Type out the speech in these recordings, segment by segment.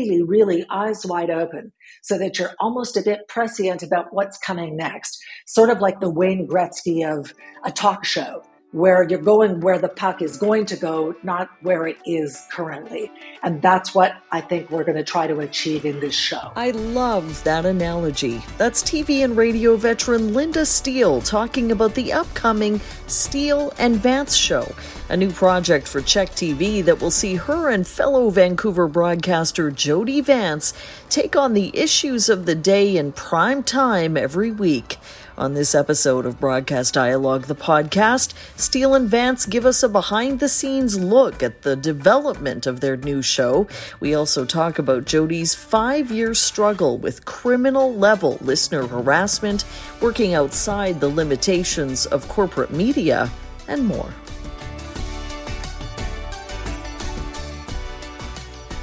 really, really eyes wide open so that you're almost a bit prescient about what's coming next. Sort of like the Wayne Gretzky of a talk show where you're going where the puck is going to go, not where it is currently. And that's what I think we're going to try to achieve in this show. I love that analogy. That's TV and radio veteran Lynda Steele talking about the upcoming Steele and Vance show, a new project for CHEK TV that will see her and fellow Vancouver broadcaster Jody Vance take on the issues of the day in prime time every week. On this episode of Broadcast Dialogue, the podcast, Steele and Vance give us a behind the scenes look at the development of their new show. We also talk about Jody's five year struggle with criminal level listener harassment, working outside the limitations of corporate media, and more.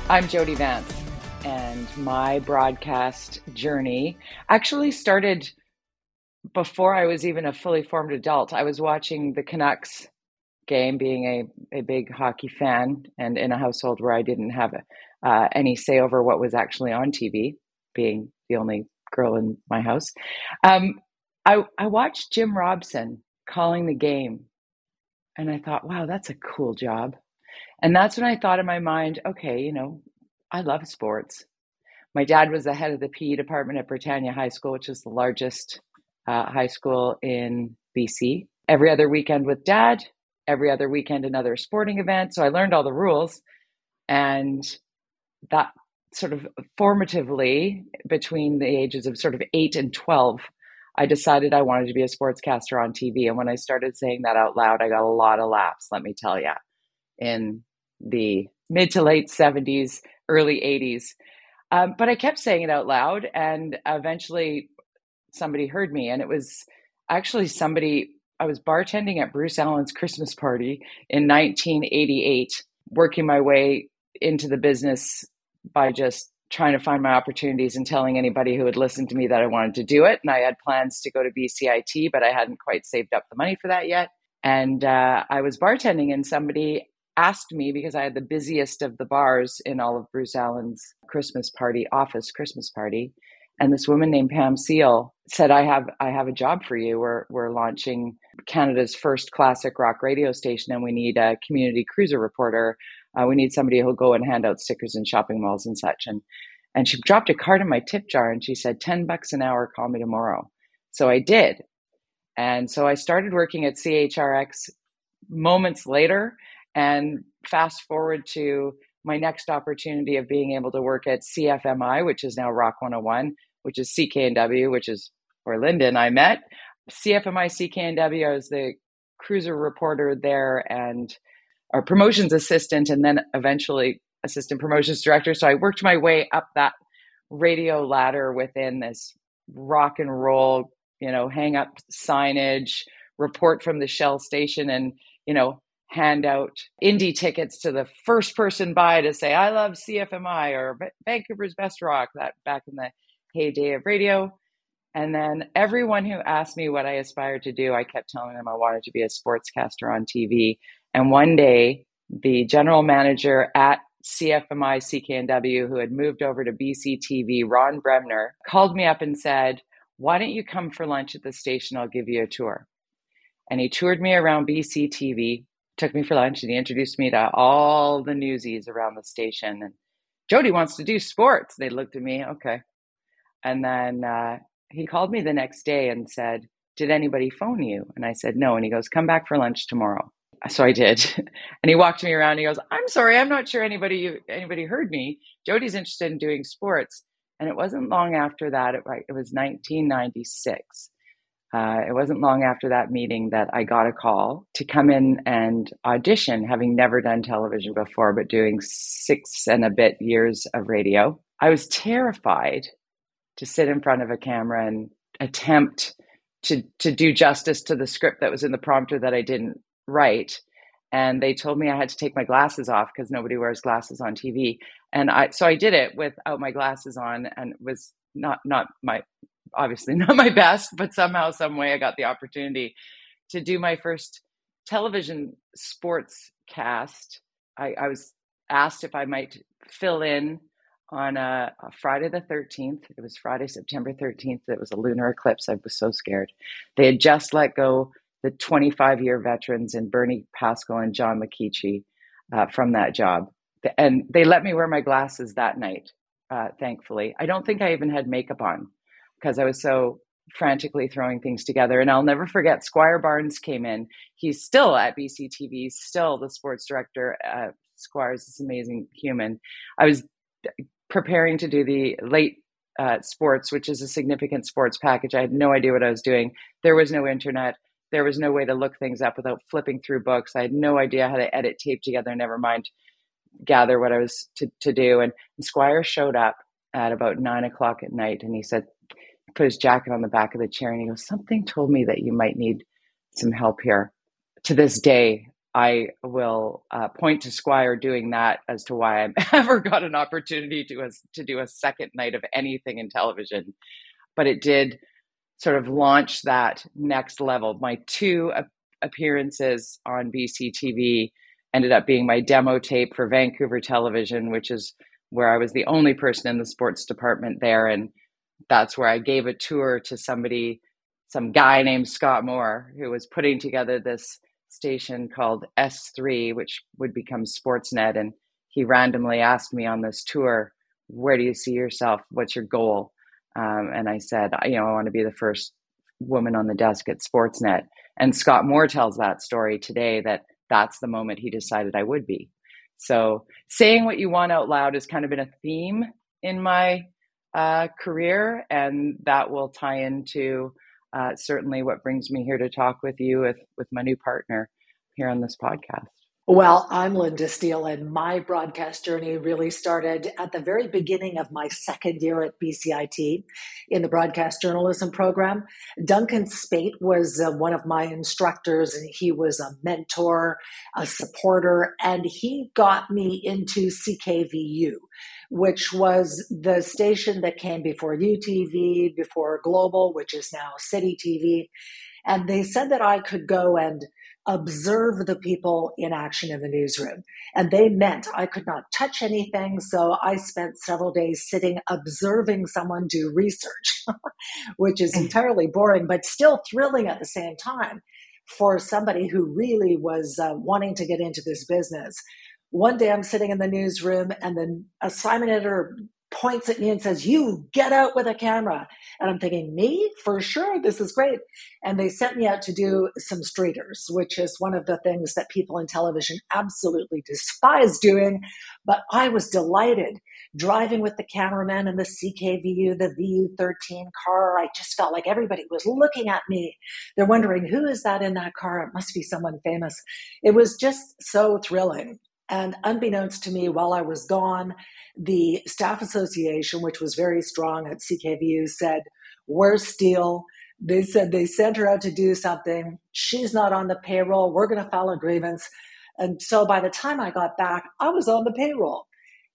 I'm Jody Vance, and my broadcast journey actually started before I was even a fully formed adult, I was watching the Canucks game, being a, a big hockey fan, and in a household where I didn't have uh, any say over what was actually on TV, being the only girl in my house. Um, I, I watched Jim Robson calling the game, and I thought, wow, that's a cool job. And that's when I thought in my mind, okay, you know, I love sports. My dad was the head of the PE department at Britannia High School, which is the largest uh, high school in BC. Every other weekend with dad, every other weekend another sporting event. So I learned all the rules. And that sort of formatively, between the ages of sort of eight and 12, I decided I wanted to be a sportscaster on TV. And when I started saying that out loud, I got a lot of laughs, let me tell you, in the mid to late 70s, early 80s. Um, but I kept saying it out loud. And eventually, somebody heard me, and it was actually somebody. I was bartending at Bruce Allen's Christmas party in 1988, working my way into the business by just trying to find my opportunities and telling anybody who would listen to me that I wanted to do it. And I had plans to go to BCIT, but I hadn't quite saved up the money for that yet. And uh, I was bartending, and somebody asked me because I had the busiest of the bars in all of Bruce Allen's Christmas party, office Christmas party and this woman named Pam Seal said, "I have I have a job for you. We're we're launching Canada's first classic rock radio station, and we need a community cruiser reporter. Uh, we need somebody who'll go and hand out stickers in shopping malls and such." And and she dropped a card in my tip jar, and she said, 10 bucks an hour. Call me tomorrow." So I did, and so I started working at CHRX moments later, and fast forward to my next opportunity of being able to work at CFMI, which is now Rock 101, which is CKNW, which is where Lynda and I met. CFMI CKNW, I was the cruiser reporter there and our promotions assistant, and then eventually assistant promotions director. So I worked my way up that radio ladder within this rock and roll, you know, hang up signage, report from the Shell station, and, you know, hand out Indy tickets to the first person by to say, I love CFMI or Vancouver's Best Rock, that back in the heyday of radio. And then everyone who asked me what I aspired to do, I kept telling them I wanted to be a sportscaster on TV. And one day, the general manager at CFMI CKNW, who had moved over to BCTV, Ron Bremner, called me up and said, Why don't you come for lunch at the station? I'll give you a tour. And he toured me around BCTV, took me for lunch, and he introduced me to all the newsies around the station. And Jody wants to do sports. They looked at me, okay. And then uh, he called me the next day and said, Did anybody phone you? And I said, No. And he goes, Come back for lunch tomorrow. So I did. and he walked me around and he goes, I'm sorry, I'm not sure anybody anybody heard me. Jody's interested in doing sports. And it wasn't long after that, it, it was 1996. Uh, it wasn't long after that meeting that I got a call to come in and audition, having never done television before, but doing six and a bit years of radio. I was terrified to sit in front of a camera and attempt to to do justice to the script that was in the prompter that I didn't write. And they told me I had to take my glasses off because nobody wears glasses on TV. And I so I did it without my glasses on and it was not not my obviously not my best, but somehow, some way I got the opportunity to do my first television sports cast. I, I was asked if I might fill in on a, a, Friday the 13th. It was Friday, September 13th. It was a lunar eclipse. I was so scared. They had just let go the 25 year veterans and Bernie Pascall and John McKeachie uh, from that job. And they let me wear my glasses that night, uh, thankfully. I don't think I even had makeup on because I was so frantically throwing things together. And I'll never forget, Squire Barnes came in. He's still at BCTV, still the sports director. Uh, Squire's this amazing human. I was preparing to do the late uh, sports, which is a significant sports package. I had no idea what I was doing. There was no internet. There was no way to look things up without flipping through books. I had no idea how to edit tape together, never mind gather what I was to, to do. And, and Squire showed up at about nine o'clock at night and he said, put his jacket on the back of the chair and he goes, Something told me that you might need some help here. To this day, I will uh, point to Squire doing that as to why I've ever got an opportunity to a, to do a second night of anything in television. But it did sort of launch that next level. My two appearances on BCTV ended up being my demo tape for Vancouver Television, which is where I was the only person in the sports department there, and that's where I gave a tour to somebody, some guy named Scott Moore, who was putting together this station called S3, which would become Sportsnet. And he randomly asked me on this tour, Where do you see yourself? What's your goal? Um, and I said, You know, I want to be the first woman on the desk at Sportsnet. And Scott Moore tells that story today that that's the moment he decided I would be. So saying what you want out loud has kind of been a theme in my uh, career, and that will tie into uh, certainly what brings me here to talk with you with, with my new partner here on this podcast. Well, I'm Lynda Steele, and my broadcast journey really started at the very beginning of my second year at BCIT in the broadcast journalism program. Duncan Spate was uh, one of my instructors, and he was a mentor, a supporter, and he got me into CKVU, which was the station that came before UTV, before Global, which is now City TV. And they said that I could go and observe the people in action in the newsroom. And they meant I could not touch anything. So I spent several days sitting observing someone do research, which is entirely boring, but still thrilling at the same time for somebody who really was uh, wanting to get into this business. One day I'm sitting in the newsroom and the assignment editor points at me and says, You get out with a camera. And I'm thinking, Me? For sure, this is great. And they sent me out to do some streeters, which is one of the things that people in television absolutely despise doing. But I was delighted driving with the cameraman in the CKVU, the VU13 car. I just felt like everybody was looking at me. They're wondering, Who is that in that car? It must be someone famous. It was just so thrilling. And unbeknownst to me, while I was gone, the staff association, which was very strong at CKVU, said, Where's Steele? They said they sent her out to do something. She's not on the payroll. We're going to file a grievance. And so by the time I got back, I was on the payroll.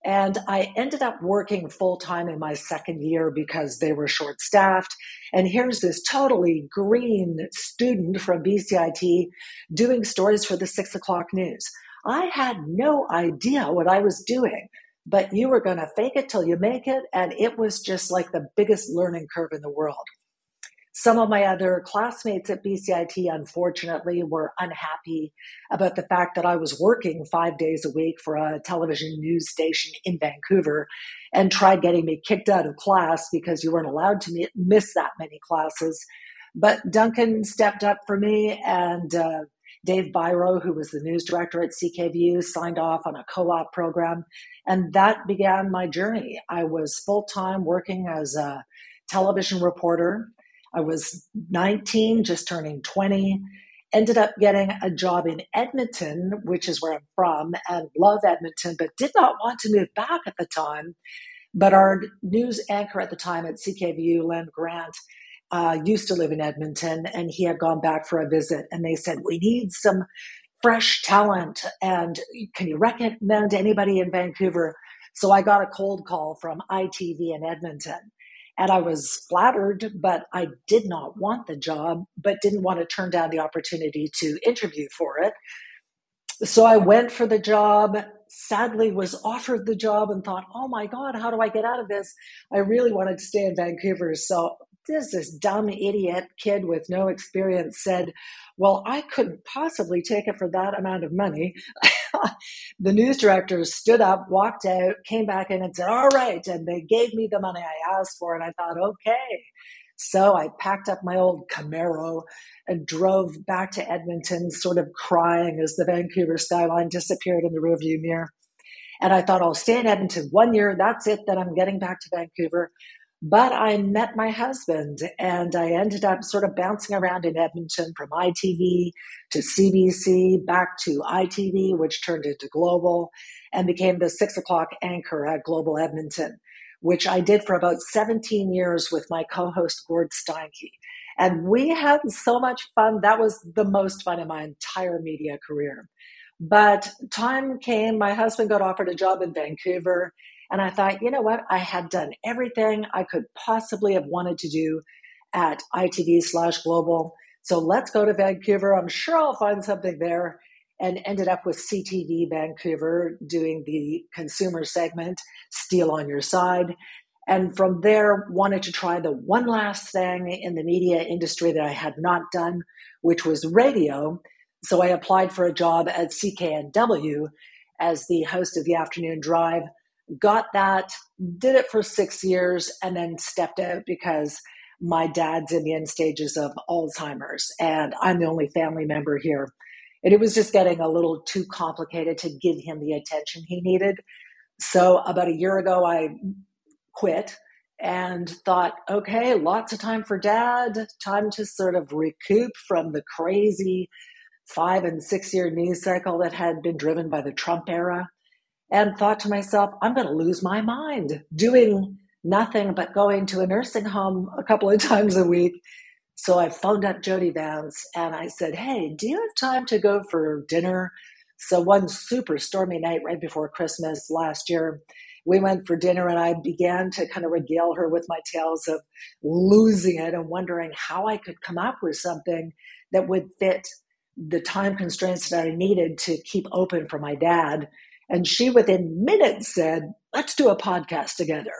And I ended up working full time in my second year because they were short staffed. And here's this totally green student from BCIT doing stories for the six o'clock news. I had no idea what I was doing, but you were going to fake it till you make it. And it was just like the biggest learning curve in the world. Some of my other classmates at BCIT, unfortunately, were unhappy about the fact that I was working five days a week for a television news station in Vancouver and tried getting me kicked out of class because you weren't allowed to miss that many classes. But Duncan stepped up for me and uh, Dave Biro, who was the news director at CKVU, signed off on a co op program. And that began my journey. I was full time working as a television reporter. I was 19, just turning 20. Ended up getting a job in Edmonton, which is where I'm from, and love Edmonton, but did not want to move back at the time. But our news anchor at the time at CKVU, Len Grant, uh, used to live in Edmonton and he had gone back for a visit. And they said, We need some fresh talent. And can you recommend anybody in Vancouver? So I got a cold call from ITV in Edmonton. And I was flattered, but I did not want the job, but didn't want to turn down the opportunity to interview for it. So I went for the job, sadly was offered the job and thought, oh my God, how do I get out of this? I really wanted to stay in Vancouver. So this this dumb idiot kid with no experience said, Well, I couldn't possibly take it for that amount of money. the news director stood up, walked out, came back in and said, All right. And they gave me the money I asked for. And I thought, Okay. So I packed up my old Camaro and drove back to Edmonton, sort of crying as the Vancouver skyline disappeared in the rearview mirror. And I thought, I'll stay in Edmonton one year. That's it. Then I'm getting back to Vancouver. But I met my husband and I ended up sort of bouncing around in Edmonton from ITV to CBC, back to ITV, which turned into Global and became the six o'clock anchor at Global Edmonton, which I did for about 17 years with my co host, Gord Steinke. And we had so much fun. That was the most fun in my entire media career. But time came, my husband got offered a job in Vancouver and I thought, you know what? I had done everything I could possibly have wanted to do at ITV slash global. So let's go to Vancouver. I'm sure I'll find something there. And ended up with CTV Vancouver doing the consumer segment, Steele on Your Side. And from there, wanted to try the one last thing in the media industry that I had not done, which was radio. So I applied for a job at CKNW as the host of the afternoon drive got that, did it for six years, and then stepped out because my dad's in the end stages of Alzheimer's, and I'm the only family member here. And it was just getting a little too complicated to give him the attention he needed. So, about a year ago, I quit and thought, okay, lots of time for dad, time to sort of recoup from the crazy five and six year news cycle that had been driven by the Trump era and thought to myself, I'm going to lose my mind doing nothing but going to a nursing home a couple of times a week. So I phoned up Jody Vance and I said, Hey, do you have time to go for dinner? So one super stormy night right before Christmas last year, we went for dinner and I began to kind of regale her with my tales of losing it and wondering how I could come up with something that would fit the time constraints that I needed to keep open for my dad and she, within minutes, said, Let's do a podcast together.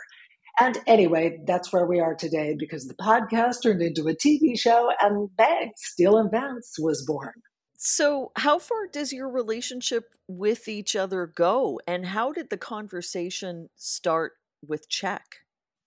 And anyway, that's where we are today because the podcast turned into a TV show and bang, Steele and Vance was born. So, how far does your relationship with each other go? And how did the conversation start with CHEK?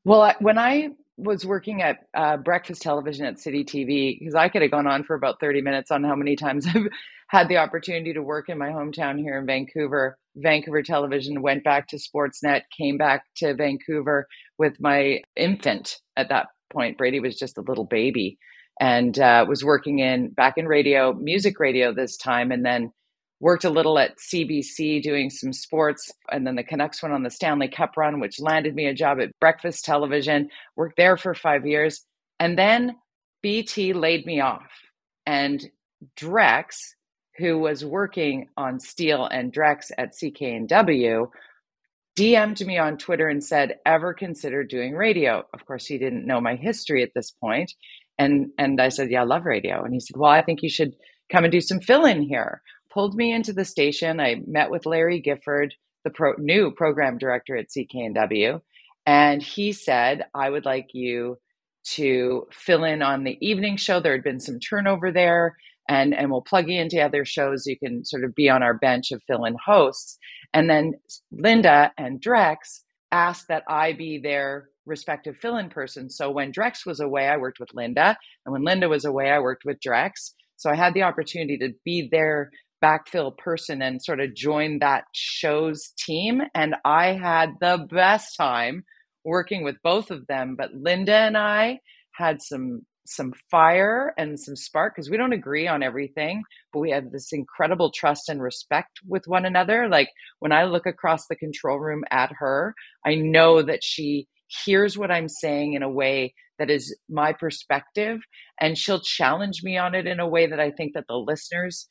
Well, when I was working at uh, breakfast television at City TV, because I could have gone on for about 30 minutes on how many times I've had the opportunity to work in my hometown here in Vancouver. Vancouver Television went back to Sportsnet, came back to Vancouver with my infant at that point. Brady was just a little baby and uh, was working in back in radio, music radio this time, and then worked a little at CBC doing some sports. And then the Canucks went on the Stanley Cup run, which landed me a job at Breakfast Television, worked there for five years. And then BT laid me off. And Drex, who was working on Steele and Drex at CKNW, DM'd me on Twitter and said, "Ever consider doing radio?" Of course, he didn't know my history at this point, and and I said, "Yeah, I love radio." And he said, "Well, I think you should come and do some fill in here." Pulled me into the station. I met with Larry Gifford, the pro- new program director at CKNW, and he said, "I would like you." To fill in on the evening show. There had been some turnover there and and we'll plug you into other shows. You can sort of be on our bench of fill-in hosts. And then Lynda and drex asked that i be their respective fill-in person. So when drex was away i worked with Lynda. And when Lynda was away i worked with drex. So i had the opportunity to be their backfill person and sort of join that show's team. And i had the best time working with both of them. But Lynda and i had some some fire and some spark because we don't agree on everything, but we have this incredible trust and respect with one another. Like when I look across the control room at her, I know that she hears what I'm saying in a way that is my perspective and she'll challenge me on it in a way that I think that the listeners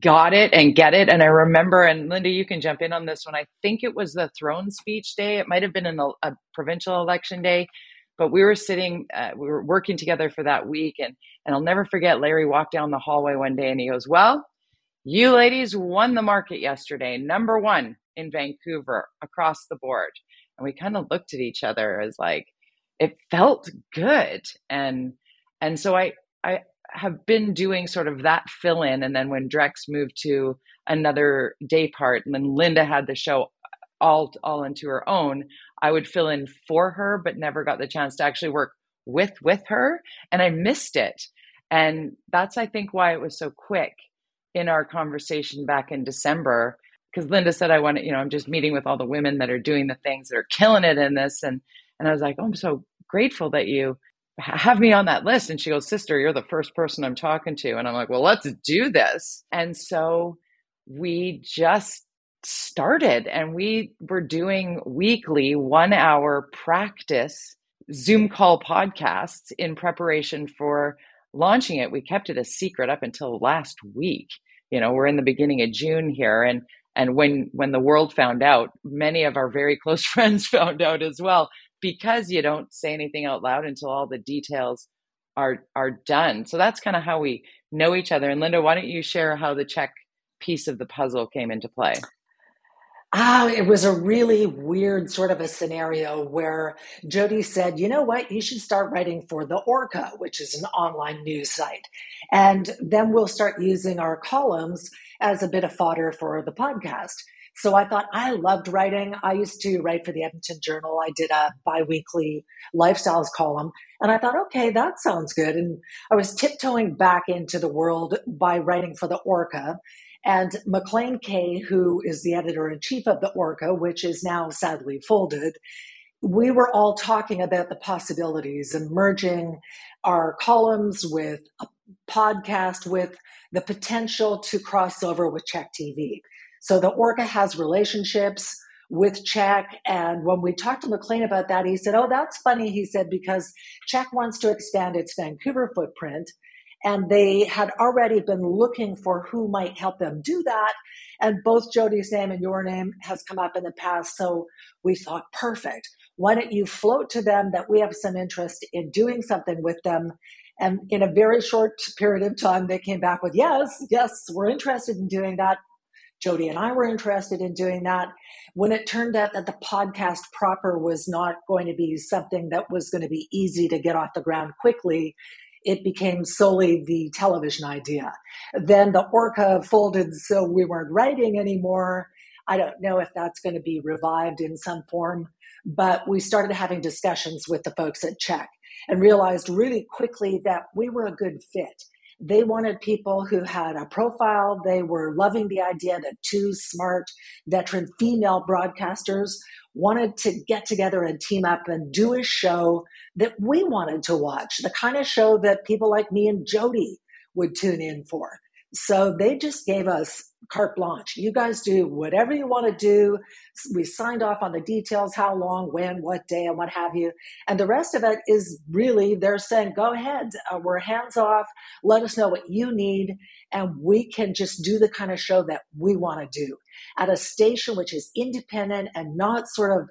got it and get it and I remember and Lynda you can jump in on this one I think it was the throne speech day it might have been in a, a provincial election day but we were sitting, uh, we were working together for that week, and and I'll never forget. Larry walked down the hallway one day, and he goes, "Well, You ladies won the market yesterday, number one in Vancouver across the board. And we kind of looked at each other as like, it felt good. And and so I I have been doing sort of that fill in. And then when Drex moved to another day part, and then Lynda had the show all all into her own, I would fill in for her, but never got the chance to actually work with with her, and I missed it. And that's I think why it was so quick in our conversation back in December because Lynda said I want to, you know, I'm just meeting with all the women that are doing the things that are killing it in this and and I was like, "Oh, I'm so grateful that you have me on that list." And she goes, "Sister, you're the first person I'm talking to." And I'm like, "Well, let's do this." And so we just started and we were doing weekly 1-hour practice Zoom call podcasts in preparation for launching it. We kept it a secret up until last week. You know we're in the beginning of june here and and when when the world found out many of our very close friends found out as well because you don't say anything out loud until all the details are are done. So that's kind of how we know each other. And Lynda why don't you share how the CHEK piece of the puzzle came into play Ah, it was a really weird sort of a scenario where Jody said, you know what, you should start writing for the Orca, which is an online news site. And then we'll start using our columns as a bit of fodder for the podcast. So I thought I loved writing. I used to write for the Edmonton Journal. I did a biweekly lifestyles column. And I thought, okay, that sounds good. And I was tiptoeing back into the world by writing for the Orca. And McLean Kay, who is the editor in chief of the Orca, which is now sadly folded, we were all talking about the possibilities and merging our columns with a podcast with the potential to cross over with CHEK TV. So the Orca has relationships with CHEK. And when we talked to McLean about that, he said, Oh, that's funny. He said, because CHEK wants to expand its Vancouver footprint and they had already been looking for who might help them do that. And both Jody's name and your name has come up in the past. So we thought, perfect. Why don't you float to them that we have some interest in doing something with them? And in a very short period of time, they came back with, yes, yes, we're interested in doing that. Jody and I were interested in doing that. When it turned out that the podcast proper was not going to be something that was going to be easy to get off the ground quickly, it became solely the television idea. Then the Orca folded, so we weren't writing anymore. I don't know if that's going to be revived in some form, but we started having discussions with the folks at CHEK and realized really quickly that we were a good fit. They wanted people who had a profile. They were loving the idea that two smart veteran female broadcasters wanted to get together and team up and do a show that we wanted to watch, the kind of show that people like me and Jody would tune in for. So they just gave us carte blanche. You guys do whatever you want to do. We signed off on the details, how long, when, what day, and what have you. And the rest of it is really they're saying, go ahead. Uh, we're hands off. Let us know what you need. And we can just do the kind of show that we want to do at a station which is independent and not sort of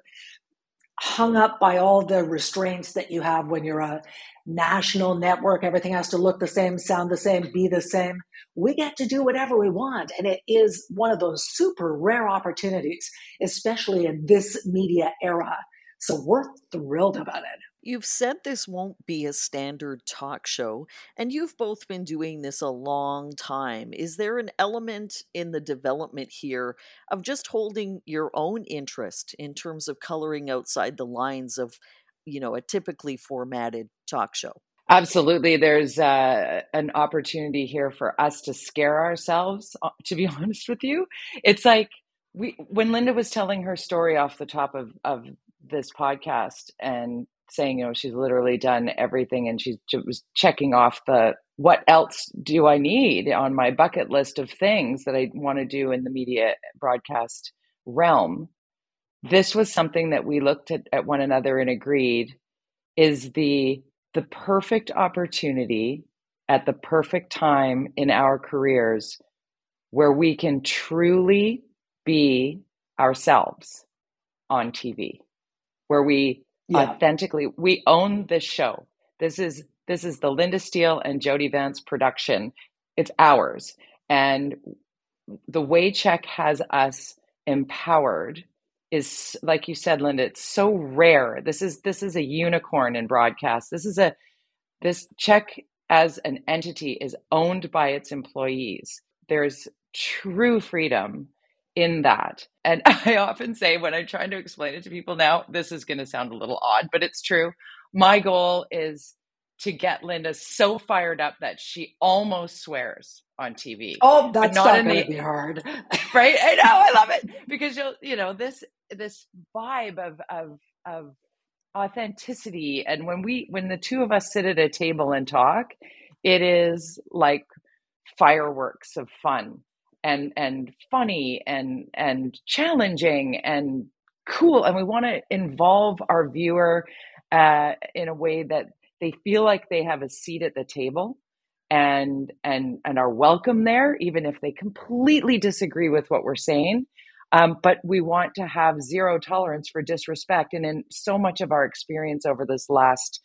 hung up by all the restraints that you have when you're a national network. Everything has to look the same, sound the same, be the same. We get to do whatever we want. And it is one of those super rare opportunities, especially in this media era. So we're thrilled about it. You've said this won't be a standard talk show, and you've both been doing this a long time. Is there an element in the development here of just holding your own interest in terms of coloring outside the lines of, you know, a typically formatted talk show? Absolutely. There's uh, an opportunity here for us to scare ourselves, uh, to be honest with you. It's like we, when Lynda was telling her story off the top of, of this podcast and saying, you know, she's literally done everything and she was checking off the what else do I need on my bucket list of things that I want to do in the media broadcast realm. This was something that we looked at, at one another and agreed is the the perfect opportunity at the perfect time in our careers where we can truly be ourselves on TV, where we yeah. authentically. We own this show. This is this is the Lynda Steele and Jody Vance production. It's ours. And the way CHEK has us empowered is like you said Lynda it's so rare. This is this is a unicorn in broadcast. This is a this CHEK as an entity is owned by its employees. There's true freedom in that. And i often say when i'm trying to explain it to people now this is going to sound a little odd but it's true. My goal is to get Lynda so fired up that she almost swears on TV. Oh, that's not, not going to be hard, right? I know, I love it because you'll, you know, this this vibe of of of authenticity, and when we when the two of us sit at a table and talk, it is like fireworks of fun and and funny and and challenging and cool, and we want to involve our viewer uh, in a way that they feel like they have a seat at the table and and and are welcome there even if they completely disagree with what we're saying. Um, but we want to have zero tolerance for disrespect. And in so much of our experience over this last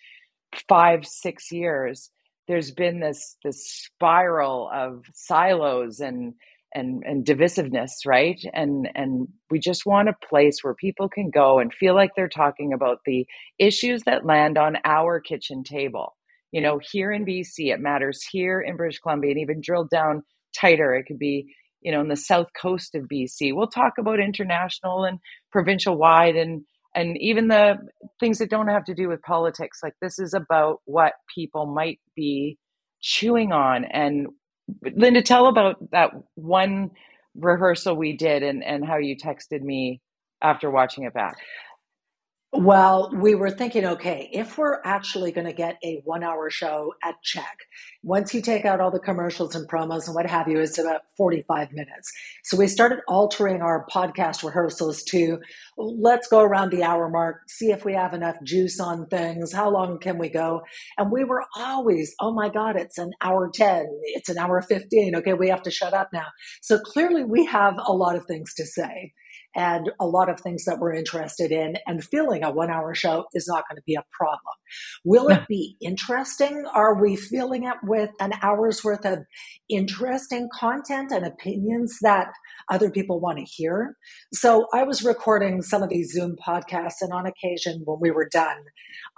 five six years there's been this this spiral of silos and and and divisiveness right? And and we just want a place where people can go and feel like they're talking about the issues that land on our kitchen table you know here in bc it matters here in british columbia and even drilled down tighter. It could be you know in the south coast of bc we'll talk about international and provincial wide and and even the things that don't have to do with politics. Like this is about what people might be chewing on. And Lynda, tell about that one rehearsal we did and, and how you texted me after watching it back. Well, we were thinking, okay, if we're actually going to get a one hour show at CHEK, once you take out all the commercials and promos and what have you, it's about 45 minutes. So we started altering our podcast rehearsals to let's go around the hour mark, see if we have enough juice on things. How long can we go? And we were always, oh my God, it's an hour 10, it's an hour 15. Okay, we have to shut up now. So clearly we have a lot of things to say and a lot of things that we're interested in. And filling a one hour show is not going to be a problem. Will it be interesting? Are we filling it with an hour's worth of interesting content and opinions that other people want to hear? So I was recording some of these Zoom podcasts, and on occasion when we were done,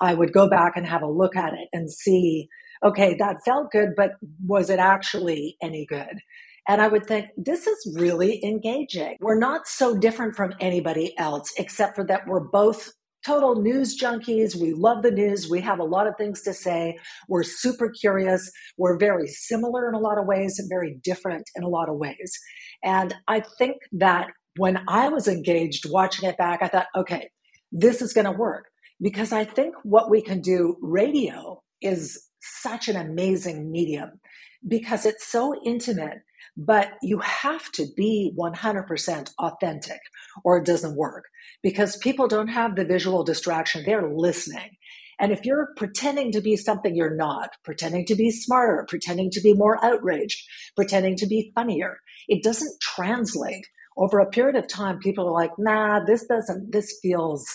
I would go back and have a look at it and see okay, that felt good, but was it actually any good? And I would think, this is really engaging. We're not so different from anybody else, except for that we're both total news junkies. We love the news. We have a lot of things to say. We're super curious. We're very similar in a lot of ways and very different in a lot of ways. And I think that when I was engaged watching it back, I thought, okay, this is going to work because I think what we can do radio is such an amazing medium because it's so intimate but you have to be 100% authentic or it doesn't work because people don't have the visual distraction. They're listening. And if you're pretending to be something you're not, pretending to be smarter, pretending to be more outraged, pretending to be funnier, it doesn't translate. Over a period of time, people are like, nah, this doesn't, this feels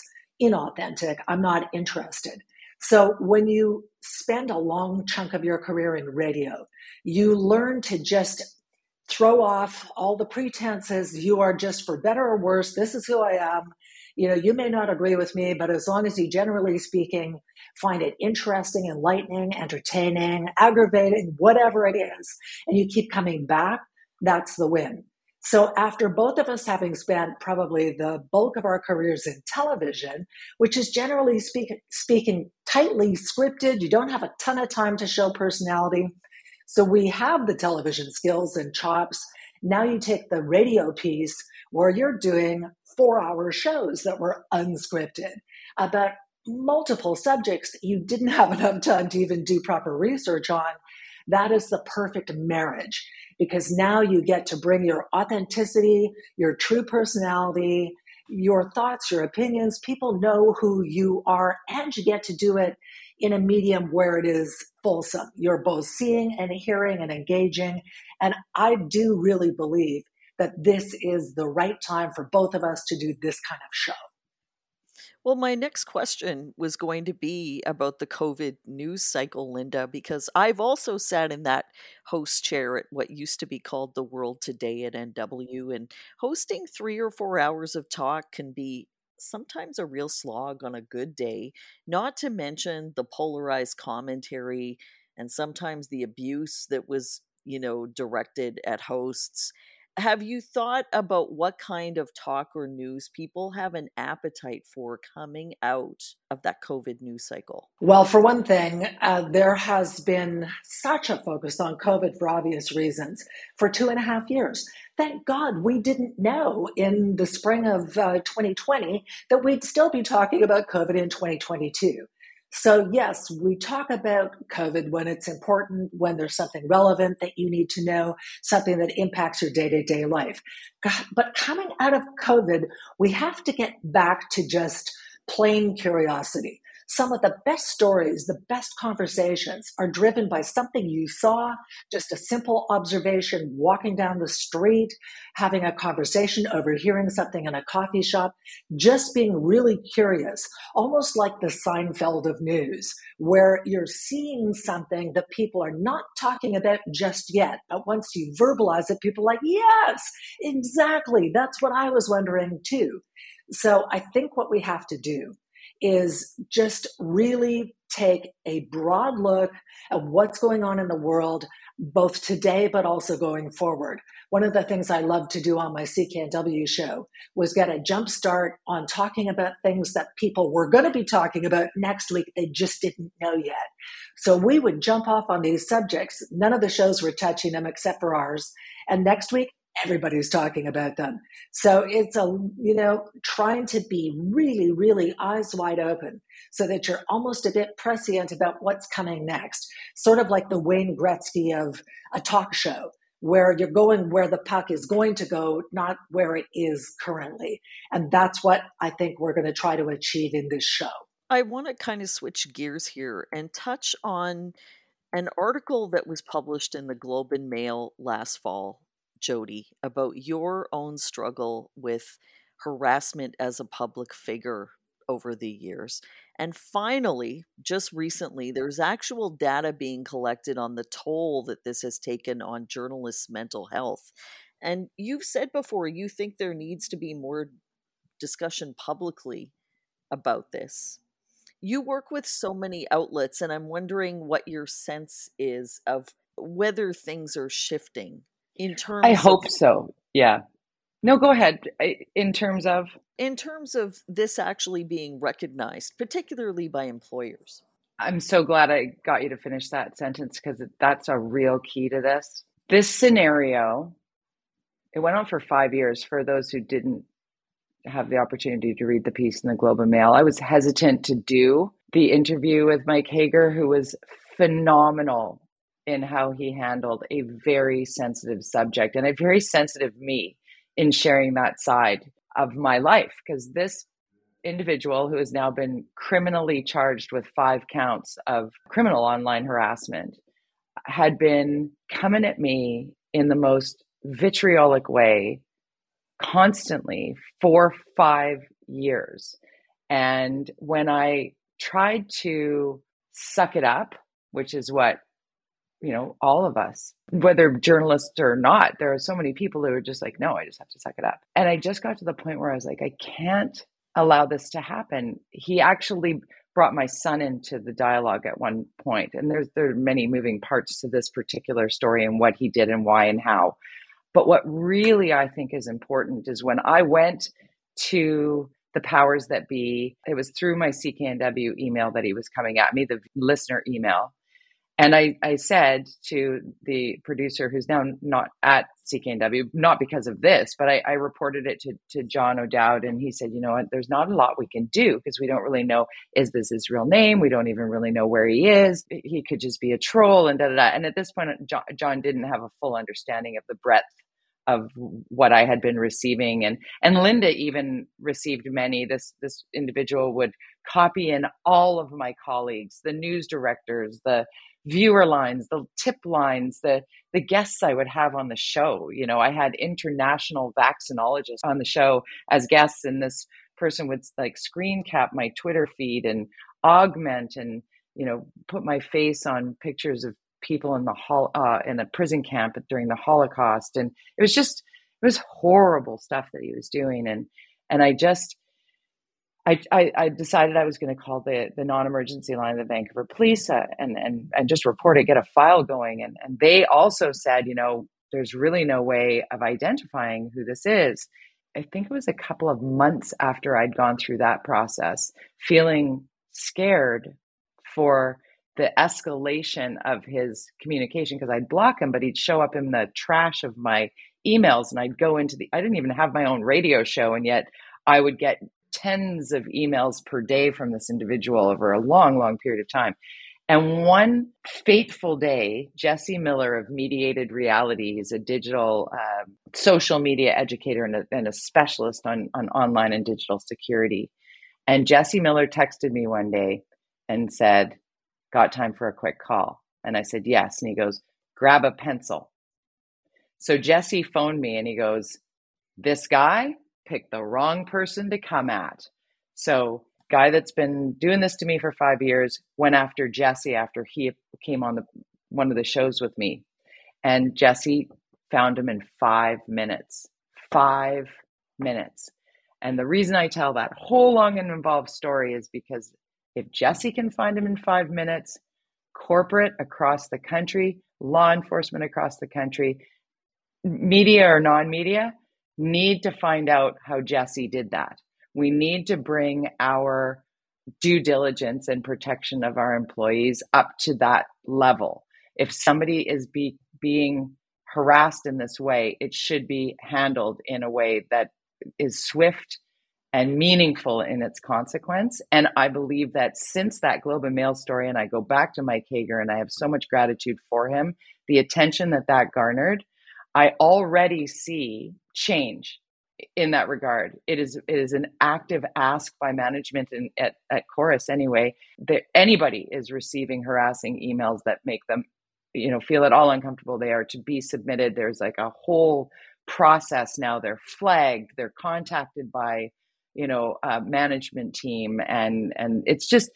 inauthentic. I'm not interested. So when you spend a long chunk of your career in radio, you learn to just throw off all the pretenses. You are just for better or worse. This is who I am. You know, you may not agree with me, but as long as you, generally speaking, find it interesting, enlightening, entertaining, aggravating, whatever it is, and you keep coming back, that's the win. So, after both of us having spent probably the bulk of our careers in television, which is generally speak, speaking tightly scripted, you don't have a ton of time to show personality. So we have the television skills and chops. Now you take the radio piece where you're doing four hour shows that were unscripted about multiple subjects you didn't have enough time to even do proper research on. That is the perfect marriage because now you get to bring your authenticity, your true personality, your thoughts, your opinions. People know who you are, and you get to do it in a medium where it is fulsome. You're both seeing and hearing and engaging. And I do really believe that this is the right time for both of us to do this kind of show. Well, my next question was going to be about the COVID news cycle, Lynda, because I've also sat in that host chair at what used to be called the World Today at NW, and hosting three or four hours of talk can be sometimes a real slog on a good day, not to mention the polarized commentary and sometimes the abuse that was, you know, directed at hosts have you thought about what kind of talk or news people have an appetite for coming out of that COVID news cycle? Well, for one thing, uh, there has been such a focus on COVID for obvious reasons for two and a half years. Thank God we didn't know in the spring of uh, 2020 that we'd still be talking about COVID in 2022. So, yes, we talk about COVID when it's important, when there's something relevant that you need to know, something that impacts your day to day life. But coming out of COVID, we have to get back to just plain curiosity some of the best stories, the best conversations are driven by something you saw, just a simple observation walking down the street, having a conversation, overhearing something in a coffee shop, just being really curious, almost like the Seinfeld of news, where you're seeing something that people are not talking about just yet. But once you verbalize it, people are like, yes, exactly. That's what I was wondering too. So I think what we have to do is just really take a broad look at what's going on in the world, both today but also going forward. One of the things I love to do on my CKNW show was get a jump start on talking about things that people were going to be talking about next week. They just didn't know yet. So we would jump off on these subjects. None of the shows were touching them except for ours. And next week, everybody's talking about them. So it's a, you know, trying to be really, really eyes wide open so that you're almost a bit prescient about what's coming next. Sort of like the Wayne Gretzky of a talk show where you're going where the puck is going to go, not where it is currently. And that's what I think we're going to try to achieve in this show. I want to kind of switch gears here and touch on an article that was published in the Globe and Mail last fall Jody, about your own struggle with harassment as a public figure over the years. And finally, just recently, there's actual data being collected on the toll that this has taken on journalists' mental health. And you've said before you think there needs to be more discussion publicly about this. You work with so many outlets, and I'm wondering what your sense is of whether things are shifting in terms I hope of, so. Yeah. No, go ahead. In terms of in terms of this actually being recognized, particularly by employers. I'm so glad I got you to finish that sentence because that's a real key to this. This scenario, it went on for five years for those who didn't have the opportunity to read the piece in the Globe and Mail. I was hesitant to do the interview with Mike Hager, who was phenomenal in how he handled a very sensitive subject and a very sensitive me in sharing that side of my life because this individual who has now been criminally charged with five counts of criminal online harassment had been coming at me in the most vitriolic way constantly for five years. And when I tried to suck it up, which is what you know, all of us, whether journalists or not, there are so many people who are just like, no, I just have to suck it up. And I just got to the point where I was like, I can't allow this to happen. He actually brought my son into the dialogue at one point, and there's there are many moving parts to this particular story and what he did and why and how. But what really I think is important is when I went to the powers that be, it was through my CKNW email that he was coming at me, the listener email and I, I said to the producer, who's now not at CKNW, not because of this, but I, I reported it to, to John O'Dowd, and he said, you know what, there's not a lot we can do because we don't really know is this his real name? We don't even really know where he is. He could just be a troll, and da da da. And at this point, John, John didn't have a full understanding of the breadth of what I had been receiving, and and Linda even received many. This this individual would copy in all of my colleagues, the news directors, the viewer lines, the tip lines, the the guests I would have on the show. You know, I had international vaccinologists on the show as guests, and this person would like screen cap my Twitter feed and augment and you know put my face on pictures of people in the hol- uh, in a prison camp during the Holocaust, and it was just it was horrible stuff that he was doing, and and I just I, I, I decided I was going to call the, the non-emergency line of the Vancouver police uh, and, and, and just report it, get a file going. And, and they also said, you know, there's really no way of identifying who this is. I think it was a couple of months after I'd gone through that process, feeling scared for the escalation of his communication because I'd block him, but he'd show up in the trash of my emails and I'd go into the, I didn't even have my own radio show. And yet I would get tens of emails per day from this individual over a long, long period of time. And one fateful day, Jesse Miller of Mediated Reality, he's a digital uh, social media educator and a, and a specialist on, on online and digital security. And Jesse Miller texted me one day and said, Got time for a quick call? And I said, Yes. And he goes, Grab a pencil. So Jesse phoned me and he goes, This guy picked the wrong person to come at. So guy that's been doing this to me for five years went after Jesse after he came on the one of the shows with me, and Jesse found him in five minutes. Five minutes. And the reason I tell that whole long and involved story is because if Jesse can find him in five minutes, corporate across the country, law enforcement across the country, media or non media need to find out how Jesse did that we need to bring our due diligence and protection of our employees up to that level. If somebody is be, being harassed in this way, it should be handled in a way that is swift and meaningful in its consequence. And I believe that since that Globe and Mail story, and I go back to Mike Hager and I have so much gratitude for him, the attention that that garnered, I already see change in that regard. It is it is an active ask by management and at, at Corus anyway that anybody is receiving harassing emails that make them, you know, feel at all uncomfortable they are to be submitted. There's like a whole process now. They're flagged. They're contacted by, you know, a management team, and and it's just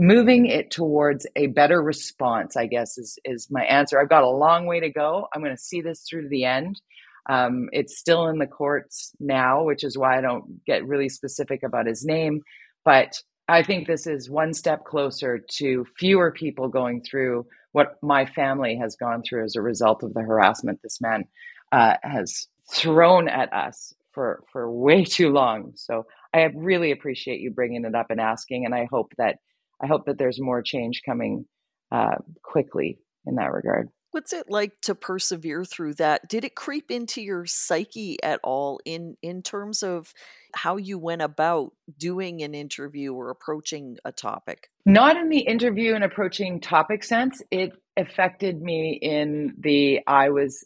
moving it towards a better response. I guess is is my answer. I've got a long way to go. I'm going to see this through to the end um, it's still in the courts now, which is why I don't get really specific about his name. But I think this is one step closer to fewer people going through what my family has gone through as a result of the harassment this man uh, has thrown at us for for way too long. So I really appreciate you bringing it up and asking, and I hope that I hope that there's more change coming uh, quickly in that regard. What's it like to persevere through that? Did it creep into your psyche at all in in terms of how you went about doing an interview or approaching a topic? Not in the interview and approaching topic sense. It affected me in the I was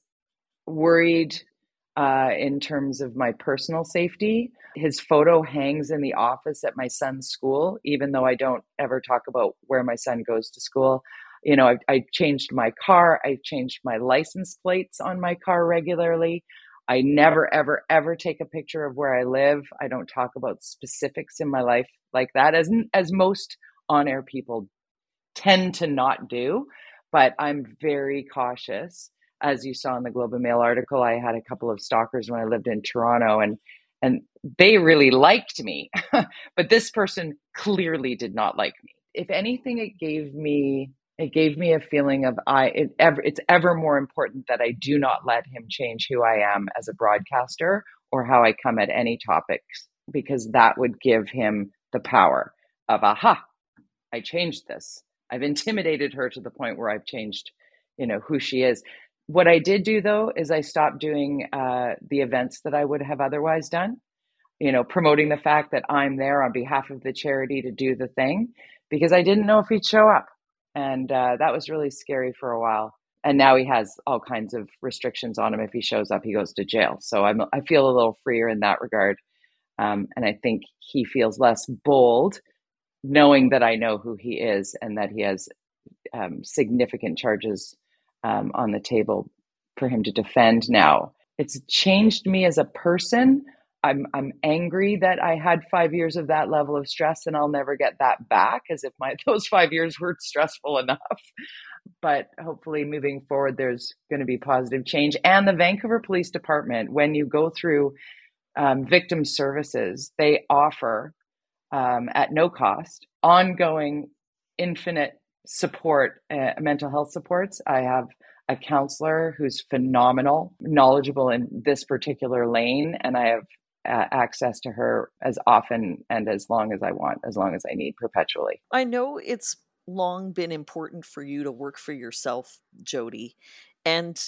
worried uh, in terms of my personal safety. His photo hangs in the office at my son's school, even though I don't ever talk about where my son goes to school you know, I, I changed my car. I changed my license plates on my car regularly. I never, ever, ever take a picture of where I live. I don't talk about specifics in my life like that, as as most on air people tend to not do. But I'm very cautious. As you saw in the Globe and Mail article, I had a couple of stalkers when I lived in Toronto, and and they really liked me, but this person clearly did not like me. If anything, it gave me it gave me a feeling of I it ever it's ever more important that I do not let him change who I am as a broadcaster or how I come at any topics because that would give him the power of aha I changed this. I've intimidated her to the point where I've changed you know who she is. What I did do though is I stopped doing uh, the events that I would have otherwise done you know promoting the fact that I'm there on behalf of the charity to do the thing because I didn't know if he'd show up and uh, that was really scary for a while. And now he has all kinds of restrictions on him. If he shows up, he goes to jail. So I'm I feel a little freer in that regard, um, and I think he feels less bold, knowing that I know who he is and that he has um, significant charges um, on the table for him to defend. Now it's changed me as a person. I'm I'm angry that I had five years of that level of stress and I'll never get that back as if my those five years were stressful enough. But hopefully moving forward there's going to be positive change. And the Vancouver Police Department, when you go through um, victim services, they offer um, at no cost ongoing infinite support, uh, mental health supports. I have a counselor who's phenomenal, knowledgeable in this particular lane, and I have access to her as often and as long as I want, as long as I need, perpetually. I know it's long been important for you to work for yourself, Jody, and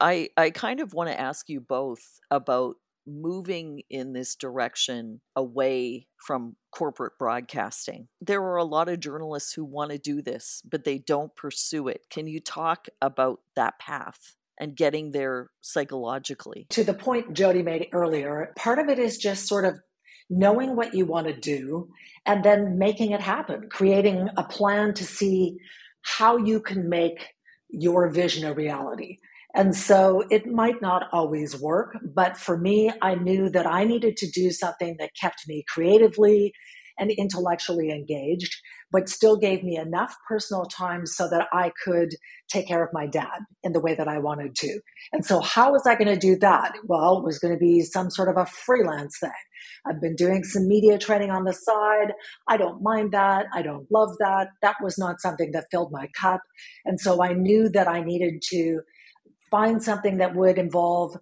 I I kind of want to ask you both about moving in this direction away from corporate broadcasting. There are a lot of journalists who want to do this, but they don't pursue it. Can you talk about that path? And getting there psychologically. To the point Jody made earlier, part of it is just sort of knowing what you want to do and then making it happen, creating a plan to see how you can make your vision a reality. And so it might not always work, but for me, I knew that I needed to do something that kept me creatively and intellectually engaged, but still gave me enough personal time so that I could take care of my dad in the way that I wanted to. And so, how was I going to do that? Well, it was going to be some sort of a freelance thing. I've been doing some media training on the side. I don't mind that. I don't love that. That was not something that filled my cup. And so I knew that I needed to find something that would involve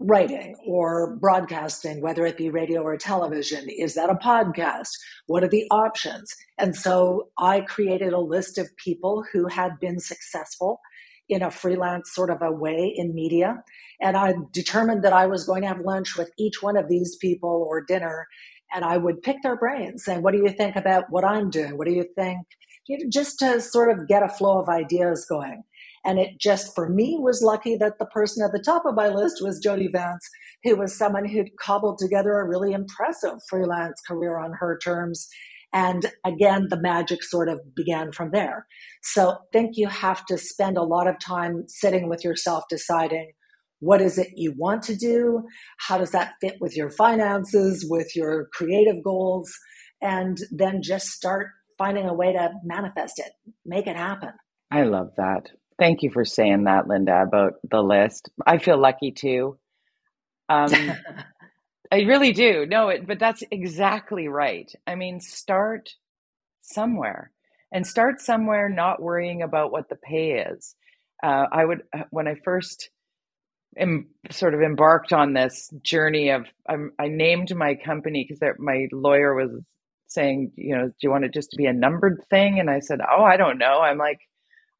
writing or broadcasting, whether it be radio or television. Is that a podcast? What are the options? And so I created a list of people who had been successful in a freelance sort of a way in media. And I determined that I was going to have lunch with each one of these people or dinner. And I would pick their brains saying, what do you think about what I'm doing? What do you think? Just to sort of get a flow of ideas going. And it just for me was lucky that the person at the top of my list was Jody Vance, who was someone who'd cobbled together a really impressive freelance career on her terms. And again, the magic sort of began from there. So I think you have to spend a lot of time sitting with yourself deciding what is it you want to do? How does that fit with your finances, with your creative goals? And then just start finding a way to manifest it, make it happen. I love that. Thank you for saying that, Lynda, about the list. I feel lucky too. Um, I really do. No, it, but that's exactly right. I mean, start somewhere and start somewhere not worrying about what the pay is. Uh, I would, uh, when I first em, sort of embarked on this journey of, um, I named my company because my lawyer was saying, you know, do you want it just to be a numbered thing? And I said, oh, I don't know. I'm like,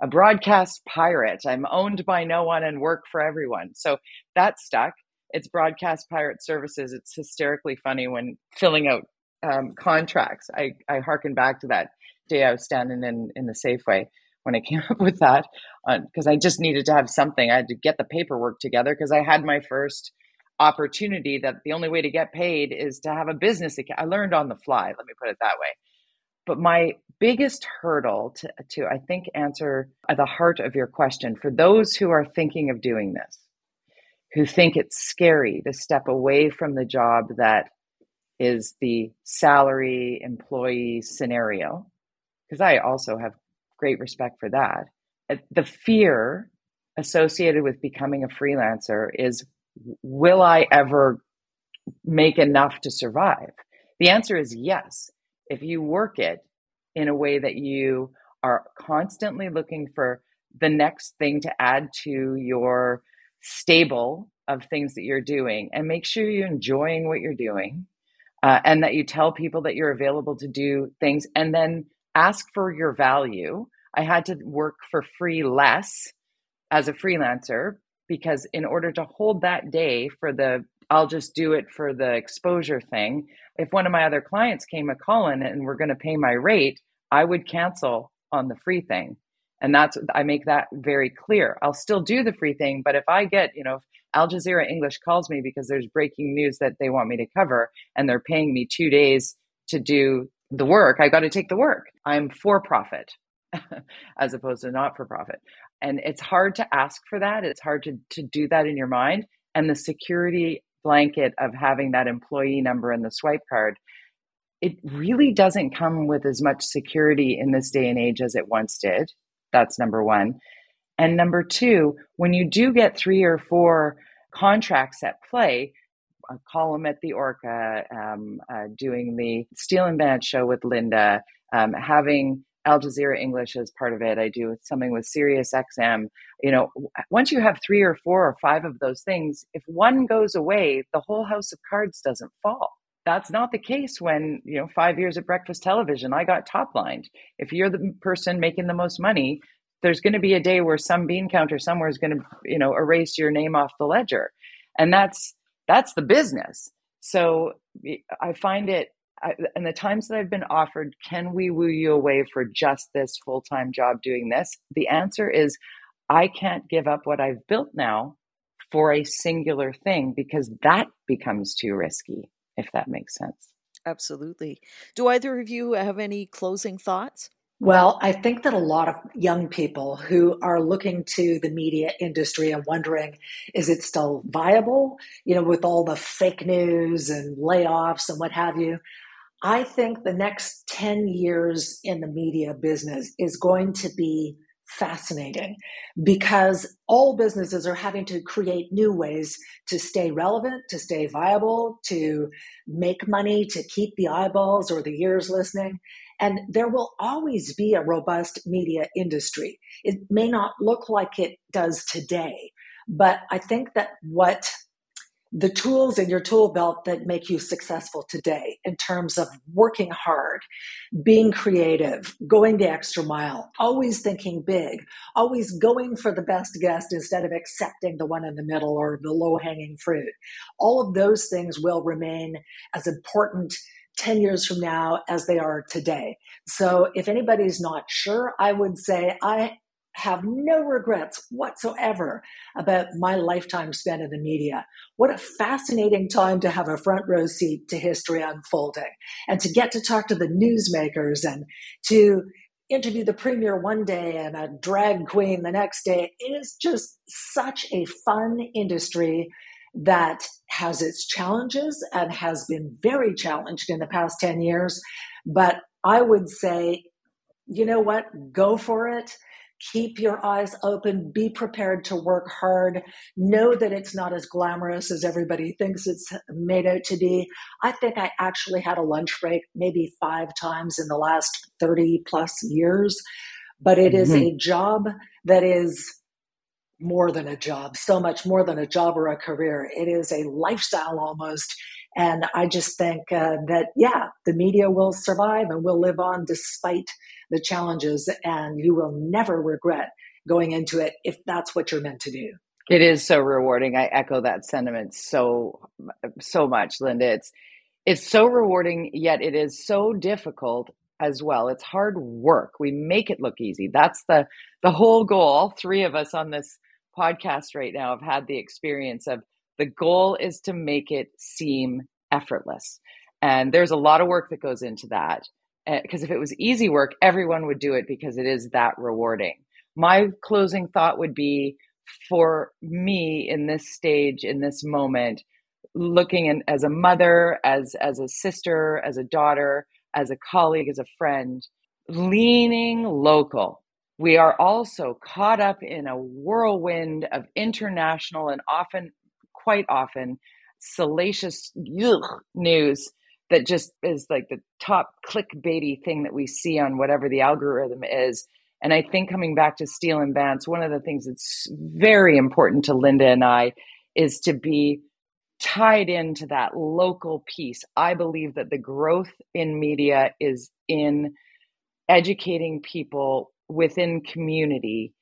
a broadcast pirate. I'm owned by no one and work for everyone. So that stuck. It's broadcast pirate services. It's hysterically funny when filling out um, contracts. I, I harken back to that day I was standing in, in the Safeway when I came up with that because uh, I just needed to have something. I had to get the paperwork together because I had my first opportunity that the only way to get paid is to have a business account. I learned on the fly, let me put it that way. But my biggest hurdle to, to, I think, answer the heart of your question for those who are thinking of doing this, who think it's scary to step away from the job that is the salary employee scenario, because I also have great respect for that. Uh, the fear associated with becoming a freelancer is will I ever make enough to survive? The answer is yes if you work it in a way that you are constantly looking for the next thing to add to your stable of things that you're doing and make sure you're enjoying what you're doing uh, and that you tell people that you're available to do things and then ask for your value. I had to work for free less as a freelancer because in order to hold that day for the I'll just do it for the exposure thing. If one of my other clients came a calling and we're going to pay my rate, I would cancel on the free thing. And that's, I make that very clear. I'll still do the free thing, but if I get, you know, if Al Jazeera English calls me because there's breaking news that they want me to cover and they're paying me two days to do the work, I got to take the work. I'm for profit as opposed to not for profit. And it's hard to ask for that. It's hard to, to do that in your mind. And the security blanket of having that employee number and the swipe card, it really doesn't come with as much security in this day and age as it once did. That's number one. And number two, when you do get three or four contracts at play, a column at the Orca, um, uh, doing the Steele and Vance show with Lynda, um, having Al Jazeera English as part of it. I do something with Sirius XM. You know, uh, once you have three or four or five of those things, if one goes away, the whole house of cards doesn't fall. That's not the case when, you know, five years of breakfast television, I got top lined. If you're the person making the most money, there's going to be a day where some bean counter somewhere is going to, you know, erase your name off the ledger. And that's that's the business. So I find it I, and the times that I've been offered, can we woo you away for just this full time job doing this? The answer is, I can't give up what I've built now for a singular thing because that becomes too risky, if that makes sense. Absolutely. Do either of you have any closing thoughts? Well, I think that a lot of young people who are looking to the media industry and wondering, is it still viable? You know, with all the fake news and layoffs and what have you. I think the next 10 years in the media business is going to be fascinating because all businesses are having to create new ways to stay relevant, to stay viable, to make money, to keep the eyeballs or the ears listening. And there will always be a robust media industry. It may not look like it does today, but I think that what the tools in your tool belt that make you successful today in terms of working hard, being creative, going the extra mile, always thinking big, always going for the best guest instead of accepting the one in the middle or the low hanging fruit. All of those things will remain as important 10 years from now as they are today. So if anybody's not sure, I would say I have no regrets whatsoever about my lifetime spent in the media. What a fascinating time to have a front row seat to history unfolding and to get to talk to the newsmakers and to interview the premier one day and a drag queen the next day. It is just such a fun industry that has its challenges and has been very challenged in the past 10 years. But I would say, you know what? Go for it keep your eyes open, be prepared to work hard, know that it's not as glamorous as everybody thinks it's made out to be. I think I actually had a lunch break maybe five times in the last 30 plus years, but it mm-hmm. is a job that is more than a job, so much more than a job or a career. It is a lifestyle almost. And I just think uh, that, yeah, the media will survive and will live on despite the challenges, and you will never regret going into it if that's what you're meant to do. It is so rewarding. I echo that sentiment so so much, Lynda. It's it's so rewarding, yet it is so difficult as well. It's hard work. We make it look easy. That's the the whole goal. All three of us on this podcast right now have had the experience of the goal is to make it seem effortless. And there's a lot of work that goes into that eh, because if it was easy work, everyone would do it because it is that rewarding. My closing thought would be for me in this stage, in this moment, looking in, as a mother, as as a sister, as a daughter, as a colleague, as a friend, leaning local. We are also caught up in a whirlwind of international and often, quite often, salacious ugh, news that just is like the top clickbaity thing that we see on whatever the algorithm is. And I think coming back to Steele and Vance, one of the things that's very important to Lynda and I is to be tied into that local piece. I believe that the growth in media is in educating people within community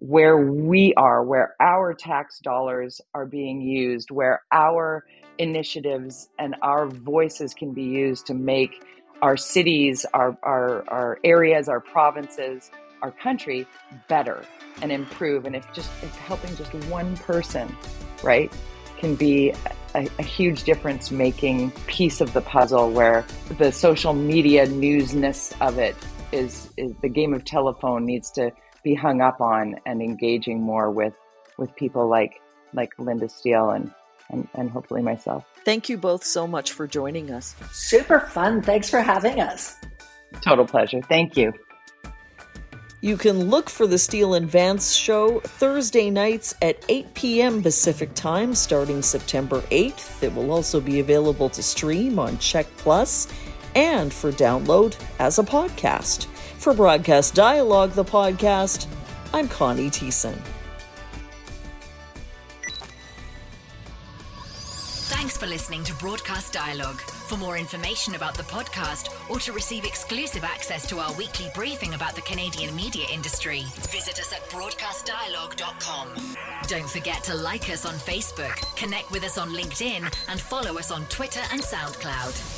where we are, where our tax dollars are being used, where our initiatives and our voices can be used to make our cities, our, our, our areas, our provinces, our country better and improve. And if just if helping just one person, right, can be a, a, huge difference making piece of the puzzle where the social media newsness of it is, is the game of telephone needs to be hung up on and engaging more with with people like like Lynda Steele and and, and hopefully myself. Thank you both so much for joining us. Super fun. Thanks for having us. Total pleasure. Thank you. You can look for the Steele and Vance show Thursday nights at 8 p.m. Pacific time starting September 8th. It will also be available to stream on CHEK Plus and for download as a podcast. For Broadcast Dialogue, the podcast, I'm Connie Thiessen. Thanks for listening to Broadcast Dialogue. For more information about the podcast or to receive exclusive access to our weekly briefing about the Canadian media industry, visit us at broadcastdialogue.com. Don't forget to like us on Facebook, connect with us on LinkedIn, and follow us on Twitter and SoundCloud.